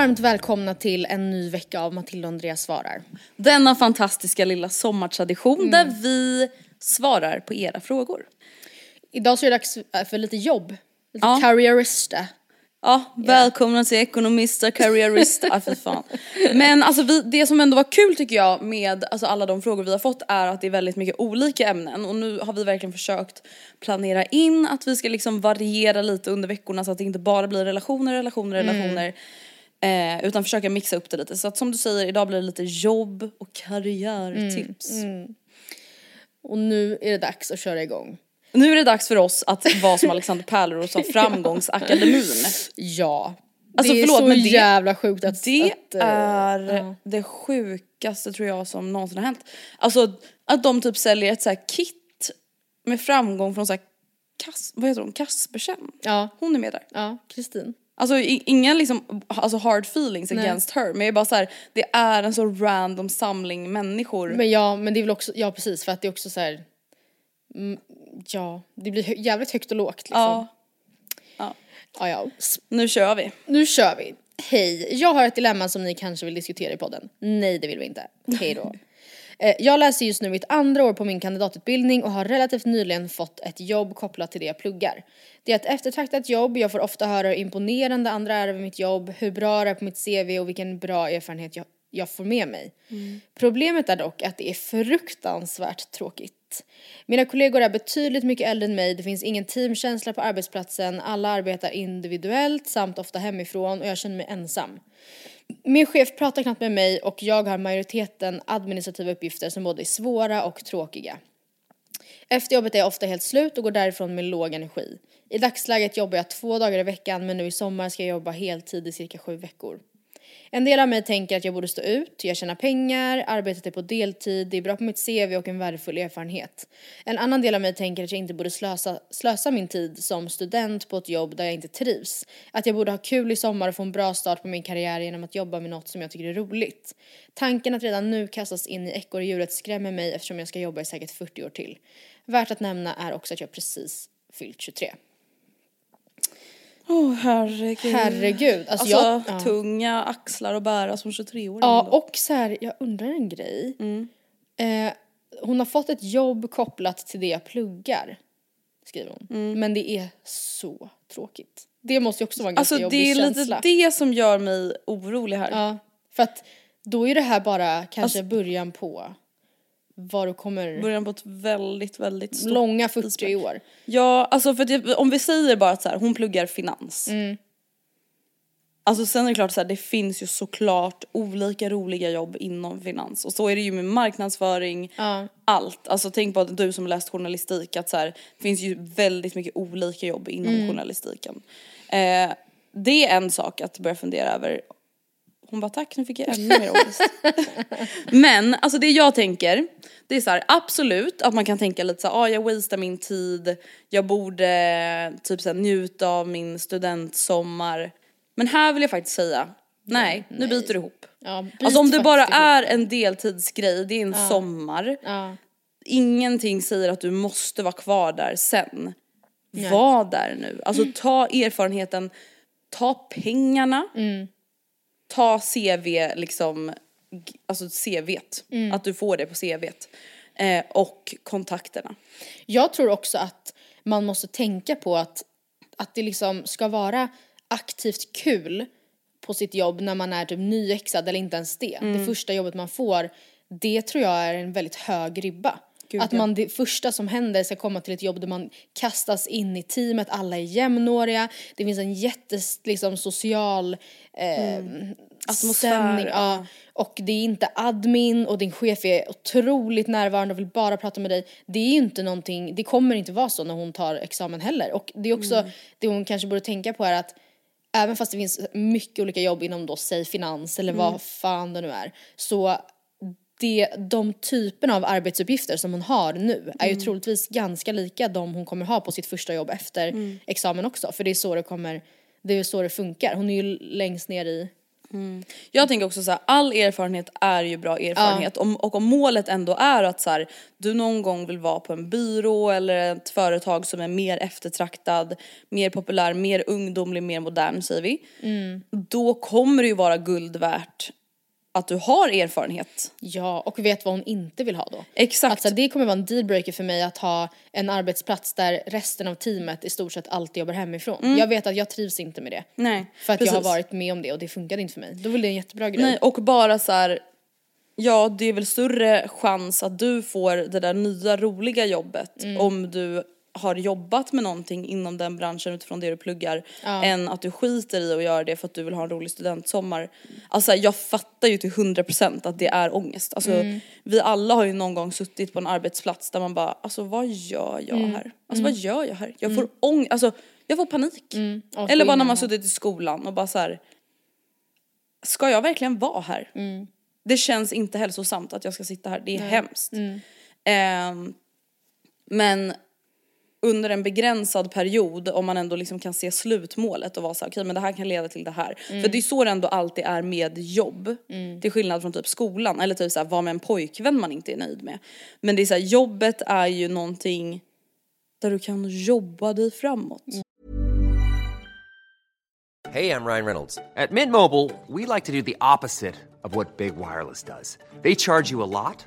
Varmt välkomna till en ny vecka av Matilda och Andreas svarar. Denna fantastiska lilla sommartradition Mm. där vi svarar på era frågor. Idag så är det dags för lite jobb. Lite Ja. karriärista. Ja, välkomna till Ekonomista Karriärista, ah, fy fan. Men alltså vi, det som ändå var kul tycker jag med alltså, alla de frågor vi har fått är att det är väldigt mycket olika ämnen och nu har vi verkligen försökt planera in att vi ska liksom variera lite under veckorna så att det inte bara blir relationer, relationer, relationer. Eh, utan försöka mixa upp det lite. Så att som du säger, idag blir det lite jobb och karriärtips. Och nu är det dags att köra igång. Nu är det dags för oss att vara som Alexander Pärleros av Framgångsakademin. Ja. Alltså, det är förlåt, så men det- jävla sjukt att... Det att, eh, är ja. det sjukaste tror jag som någonsin har hänt. Alltså att de typ säljer ett så här kit med framgång från så här Kas, vad heter hon, Kaspersen? Ja, Hon är med där. ja, Kristin. Alltså i- ingen liksom, alltså hard feelings against her men jag är bara så här, det är en så random samling människor. Men ja, men det är väl också, ja precis för att det är också så här. Mm, ja, det blir hö- jävligt högt och lågt liksom. ja, ja, ja. S- nu kör vi. Nu kör vi. Hej, jag har ett dilemma som ni kanske vill diskutera i podden. Nej, det vill vi inte. Hej då. Eh, jag läser just nu mitt andra år på min kandidatutbildning och har relativt nyligen fått ett jobb kopplat till det jag pluggar. Det är ett eftertraktat jobb, jag får ofta höra hur imponerande andra är över mitt jobb, hur bra det är på mitt CV och vilken bra erfarenhet jag, jag får med mig. Problemet är dock att det är fruktansvärt tråkigt. Mina kollegor är betydligt mycket äldre än mig, det finns ingen teamkänsla på arbetsplatsen, alla arbetar individuellt samt ofta hemifrån och jag känner mig ensam. Min chef pratar knappt med mig och jag har majoriteten administrativa uppgifter som både är svåra och tråkiga. Efter jobbet är jag ofta helt slut och går därifrån med låg energi. I dagsläget jobbar jag två dagar i veckan men nu i sommar ska jag jobba heltid i cirka sju veckor. En del av mig tänker att jag borde stå ut, jag tjänar pengar, arbetet är typ på deltid, det är bra på mitt CV och en värdefull erfarenhet. En annan del av mig tänker att jag inte borde slösa, slösa min tid som student på ett jobb där jag inte trivs. Att jag borde ha kul i sommar och få en bra start på min karriär genom att jobba med något som jag tycker är roligt. Tanken att redan nu kastas in i ekorrhjulet skrämmer mig eftersom jag ska jobba i säkert 40 år till. Värt att nämna är också att jag precis fyllt 23. Åh herregud. Herregud, alltså, Alltså jag... ja. tunga axlar att bära som 23-åring. Ja, ändå. och så här, jag undrar en grej. Mm. Eh, hon har fått ett jobb kopplat till det jag pluggar, skriver hon. Mm. Men det är så tråkigt. Det måste ju också vara en ganska Alltså jobbig det är känsla. lite det som gör mig orolig här. Ja, för att då är det här bara kanske början på vad du kommer... Början på ett väldigt, väldigt stort långa 40 isberg. år. Ja, alltså för jag, om vi säger bara att så här, hon pluggar finans. Mm. Alltså sen är det klart så här, det finns ju såklart olika roliga jobb inom finans och så är det ju med marknadsföring, allt. Alltså tänk på att du som läst journalistik att så här, det finns ju väldigt mycket olika jobb inom journalistiken. Eh, det är en sak att börja fundera över. Hon bara tack nu fick jag ännu mer ångest. Men alltså det jag tänker, det är så här, absolut att man kan tänka lite så här, ah, jag wastar min tid, jag borde typ så här, njuta av min studentsommar. Men här vill jag faktiskt säga, nej, nu byter du ihop. Ja, byt alltså om det bara ihop. är en deltidsgrej, det är en sommar. Ja. Ingenting säger att du måste vara kvar där sen. Var där nu, alltså ta erfarenheten, ta pengarna, Mm. Ta CV liksom, alltså CVt, Mm. att du får det på CVt. Eh, och kontakterna. Jag tror också att man måste tänka på att, att det liksom ska vara aktivt kul på sitt jobb när man är typ nyexad eller inte ens det. Mm. Det första jobbet man får, det tror jag är en väldigt hög ribba. Gud, att man det första som händer ska komma till ett jobb där man kastas in i teamet, alla är jämnåriga, det finns en jättes liksom, social eh, Mm. Atmosfär, stämning. Ja. Och det är inte admin och din chef är otroligt närvarande och vill bara prata med dig. Det är ju inte någonting, det kommer inte vara så när hon tar examen heller. Och det är också, Mm. det hon kanske borde tänka på är att även fast det finns mycket olika jobb inom då, säg finans eller Mm. vad fan det nu är, så det, de typerna av arbetsuppgifter som hon har nu är ju Mm. troligtvis ganska lika de hon kommer ha på sitt första jobb efter Mm. examen också. För det är så det kommer, det är så det funkar. Hon är ju längst ner i Jag tänker också så här, all erfarenhet är ju bra erfarenhet om, och om målet ändå är att så här, du någon gång vill vara på en byrå eller ett företag som är mer eftertraktad, mer populär, mer ungdomlig, mer modern säger vi. Då kommer det ju vara guld värt att du har erfarenhet. Ja, och vet vad hon inte vill ha då. Exakt. Alltså det kommer vara en dealbreaker för mig att ha en arbetsplats där resten av teamet i stort sett alltid jobbar hemifrån. Jag vet att jag trivs inte med det. Nej, För att jag har precis. varit med om det och det funkade inte för mig. Då var det en jättebra grej. Nej, och bara så här. Ja, det är väl större chans att du får det där nya roliga jobbet om du har jobbat med någonting inom den branschen utifrån det du pluggar än att du skiter i att göra det för att du vill ha en rolig studentsommar. Alltså jag fattar ju till 100% att det är ångest. Alltså vi alla har ju någon gång suttit på en arbetsplats där man bara, alltså vad gör jag här? Alltså vad gör jag här? Jag får ångest, alltså jag får panik. Och Eller bara när man suttit i skolan och bara så här. Ska jag verkligen vara här? Det känns inte hälsosamt att jag ska sitta här, det är hemskt. Ehm, men under en begränsad period om man ändå liksom kan se slutmålet och vara så här, okej men det här kan leda till det här. För det är så det ändå alltid är med jobb. Till skillnad från typ skolan eller typ så här, vara med en pojkvän man inte är nöjd med. Men det är så här, jobbet är ju någonting där du kan jobba dig framåt. Hey, I'm Ryan Reynolds. At Mint Mobile, we like to do the opposite of what Big Wireless does. They charge you a lot,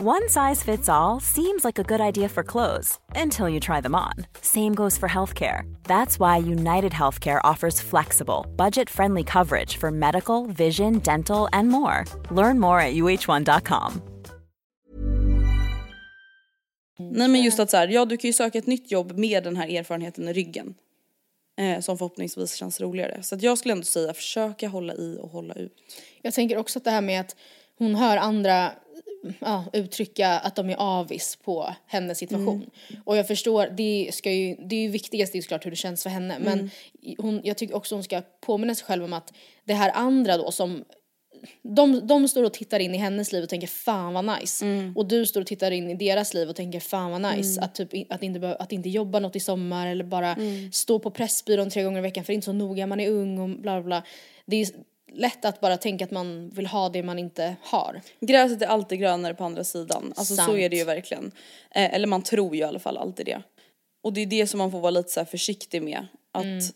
One size fits all seems like a good idea for clothes until you try them on. Same goes for healthcare. That's why United Healthcare offers flexible, budget friendly coverage for medical, vision, dental, and more. Learn more at uh1.com. Nej men just att så här, ja du kan ju söka ett nytt jobb med den här erfarenheten i ryggen. Eh, som förhoppningsvis känns roligare. Så att jag skulle ändå säga försöka hålla i och hålla ut. Jag tänker också att det här med att hon hör andra ja, uttrycka att de är avis på hennes situation. Och jag förstår, det, ska ju, det är ju viktigast det är såklart hur det känns för henne. Men hon, jag tycker också hon ska påminna sig själv om att det här andra då som de, de står och tittar in i hennes liv och tänker fan vad nice. Mm. Och du står och tittar in i deras liv och tänker fan vad nice. Att, typ, att, inte, att inte jobba något i sommar eller bara Mm. stå på Pressbyrån tre gånger i veckan för det är inte så noga, man är ung och bla bla bla. Det är lätt att bara tänka att man vill ha det man inte har. Gräset är alltid grönare på andra sidan. Alltså så Sant. är det ju verkligen. Eh, eller man tror ju i alla fall alltid det. Och det är det som man får vara lite så här försiktig med. Att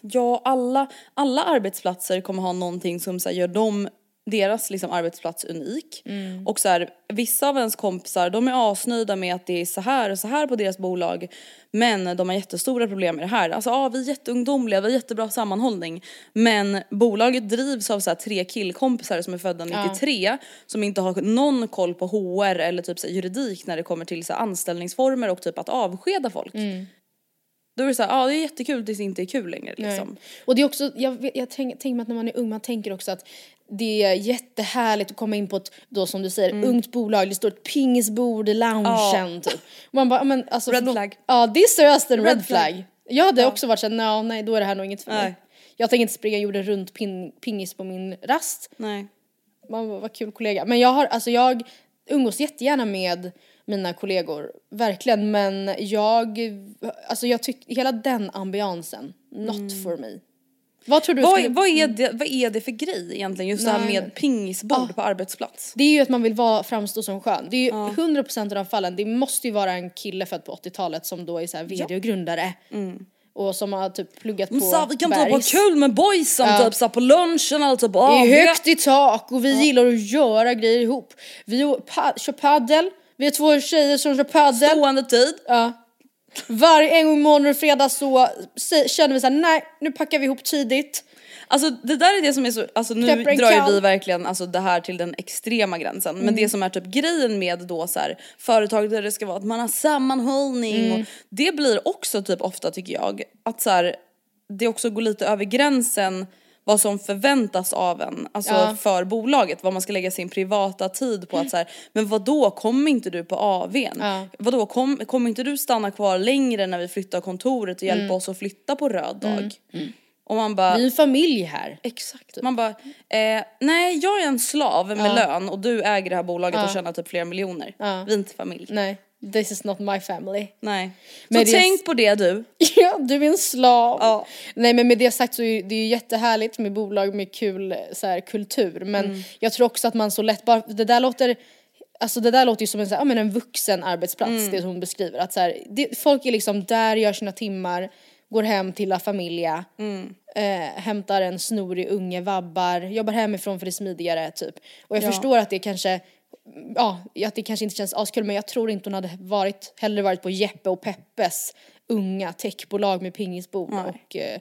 ja, alla, alla arbetsplatser kommer ha någonting som så här, gör dem deras liksom, arbetsplats unik. Och så här, vissa av ens kompisar de är asnöjda med att det är så här och så här på deras bolag. Men de har jättestora problem med det här. Alltså ja, vi är jätteungdomliga, vi har jättebra sammanhållning. Men bolaget drivs av så här, tre killkompisar som är födda 93 som inte har någon koll på HR eller typ så här, juridik när det kommer till så här, anställningsformer och typ att avskeda folk. Då är det såhär, ja det är jättekul tills det inte är kul längre liksom. Nej. Och det är också, jag, jag tänker tänk mig att när man är ung man tänker också att det är jättehärligt att komma in på ett, då som du säger, Mm. ungt bolag, det står ett pingisbord i loungen typ. Och man bara, men alltså. Red flag. Ja det är seriöst en red, Red flag. flag. Jag hade också varit såhär, "Nå, nej då är det här nog inget för mig. Nej. Jag tänker inte springa jorden runt pin, pingis på min rast. Nej. Man bara, vad kul kollega. Men jag har, alltså jag umgås jättegärna med mina kollegor, verkligen. Men jag, alltså jag tycker, hela den ambiansen, not for me. Vad tror du Vad, skulle- vad, är det, vad är det för grej egentligen just det här Nej, med pingisbord på arbetsplats? Det är ju att man vill vara, framstå som skön. Det är ju 100% av de fallen, det måste ju vara en kille född på 80-talet som då är så här vd och grundare. Och som har typ pluggat på Så vi kan typ ha kul med boysen Ja. typ så här på lunchen eller typ Det ah, är vi- högt i tak och vi gillar att göra grejer ihop. Vi pa- kör paddel, vi är två tjejer som kör paddel. Stående tid. Ja. Varje en gång måndag och fredag så känner vi såhär, nej nu packar vi ihop tidigt. Alltså det där är det som är så, alltså nu drar ju vi verkligen alltså, det här till den extrema gränsen. Men Mm. det som är typ grejen med då så här, företag där det ska vara att man har sammanhållning Mm. och det blir också typ ofta tycker jag att så här, det också går lite över gränsen vad som förväntas av en, alltså Ja. för bolaget, vad man ska lägga sin privata tid på att så här, men vad då kommer inte du på AWn? Ja. Vadå, kom, kommer inte du stanna kvar längre när vi flyttar kontoret och hjälpa oss att flytta på röd dag? Och man bara, Vi är familj här. Exakt. Man bara, eh, nej jag är en slav med lön och du äger det här bolaget och tjänar typ flera miljoner. Ja. Vi är inte familj. Nej, this is not my family. Nej. Men så tänk på det du. Ja, du är en slav. Ja. Nej men med det sagt så är det ju jättehärligt med bolag med kul så här, kultur. Men Mm. jag tror också att man så lätt bara, det där låter Alltså det där låter ju som en, så här, ja, men en vuxen arbetsplats, Mm. det hon beskriver. Att så här, det, folk är liksom där, gör sina timmar, går hem till La Familia, Mm. eh, hämtar en snorig unge, vabbar, jobbar hemifrån för det är smidigare typ. Och jag förstår att det kanske, ja, att det kanske inte känns askul men jag tror inte hon hade varit, hellre varit på Jeppe och Peppes unga techbolag med pingisbord och eh,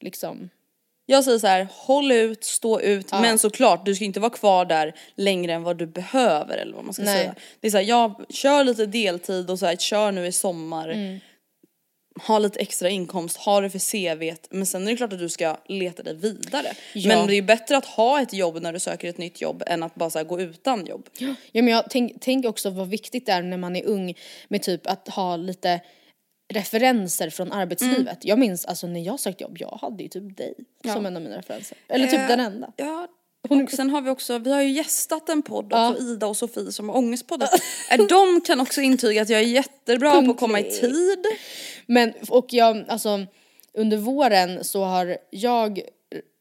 liksom Jag säger så här, håll ut, stå ut, men såklart du ska inte vara kvar där längre än vad du behöver eller vad man ska Nej. säga. Det är så här, jag kör lite deltid och så här, kör nu i sommar. Mm. Ha lite extra inkomst, ha det för CVt, men sen är det klart att du ska leta dig vidare. Ja. Men det är ju bättre att ha ett jobb när du söker ett nytt jobb än att bara så gå utan jobb. Ja men jag tänk, tänk också vad viktigt det är när man är ung med typ att ha lite referenser från arbetslivet. Mm. Jag minns alltså när jag sökte jobb, jag hade ju typ dig som en av mina referenser. Eller typ Eh, den enda. Ja, och sen har vi också, vi har ju gästat en podd också, Ida och Sofie som har ångestpodden. De kan också intyga att jag är jättebra på att komma i Punktlig. tid. Men och jag, alltså under våren så har jag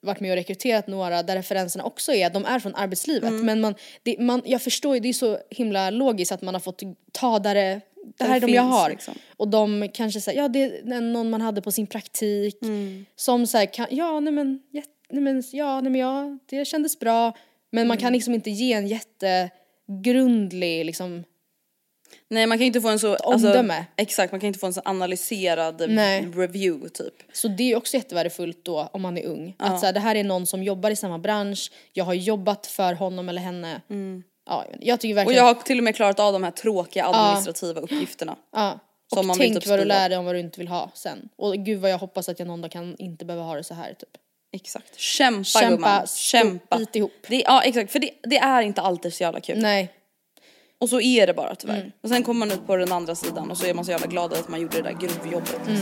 varit med och rekryterat några där referenserna också är de är från arbetslivet. Mm. Men man, det, man, jag förstår ju, det är så himla logiskt att man har fått ta där det, det här är de jag har. liksom. Och de kanske säger, ja det är någon man hade på sin praktik. Mm. Som säger, ja nej men, jätte, nej men, ja nej men ja, det kändes bra. Men man Mm. kan liksom inte ge en jättegrundlig liksom, Nej man kan inte få en så, omdöme. exakt man kan inte få en så analyserad Nej. review typ. Så det är också jättevärdefullt då om man är ung. Att så här, det här är någon som jobbar i samma bransch, jag har jobbat för honom eller henne. Ja, jag tycker Och verkligen, jag har till och med klarat av de här tråkiga administrativa uppgifterna. ja. Och man tänk typ vad du lär dig om vad du inte vill ha sen. Och gud vad jag hoppas att jag någon dag kan inte behöva ha det så här typ. Exakt. Kämpa, Kämpa, gumman. Kämpa. bit ihop. Det, ja exakt för det, det är inte alltid så jävla kul. Nej. Och så är det bara tyvärr. Mm. Och sen kommer man ut på den andra sidan och så är man så jävla glad att man gjorde det där grovjobbet. Mm.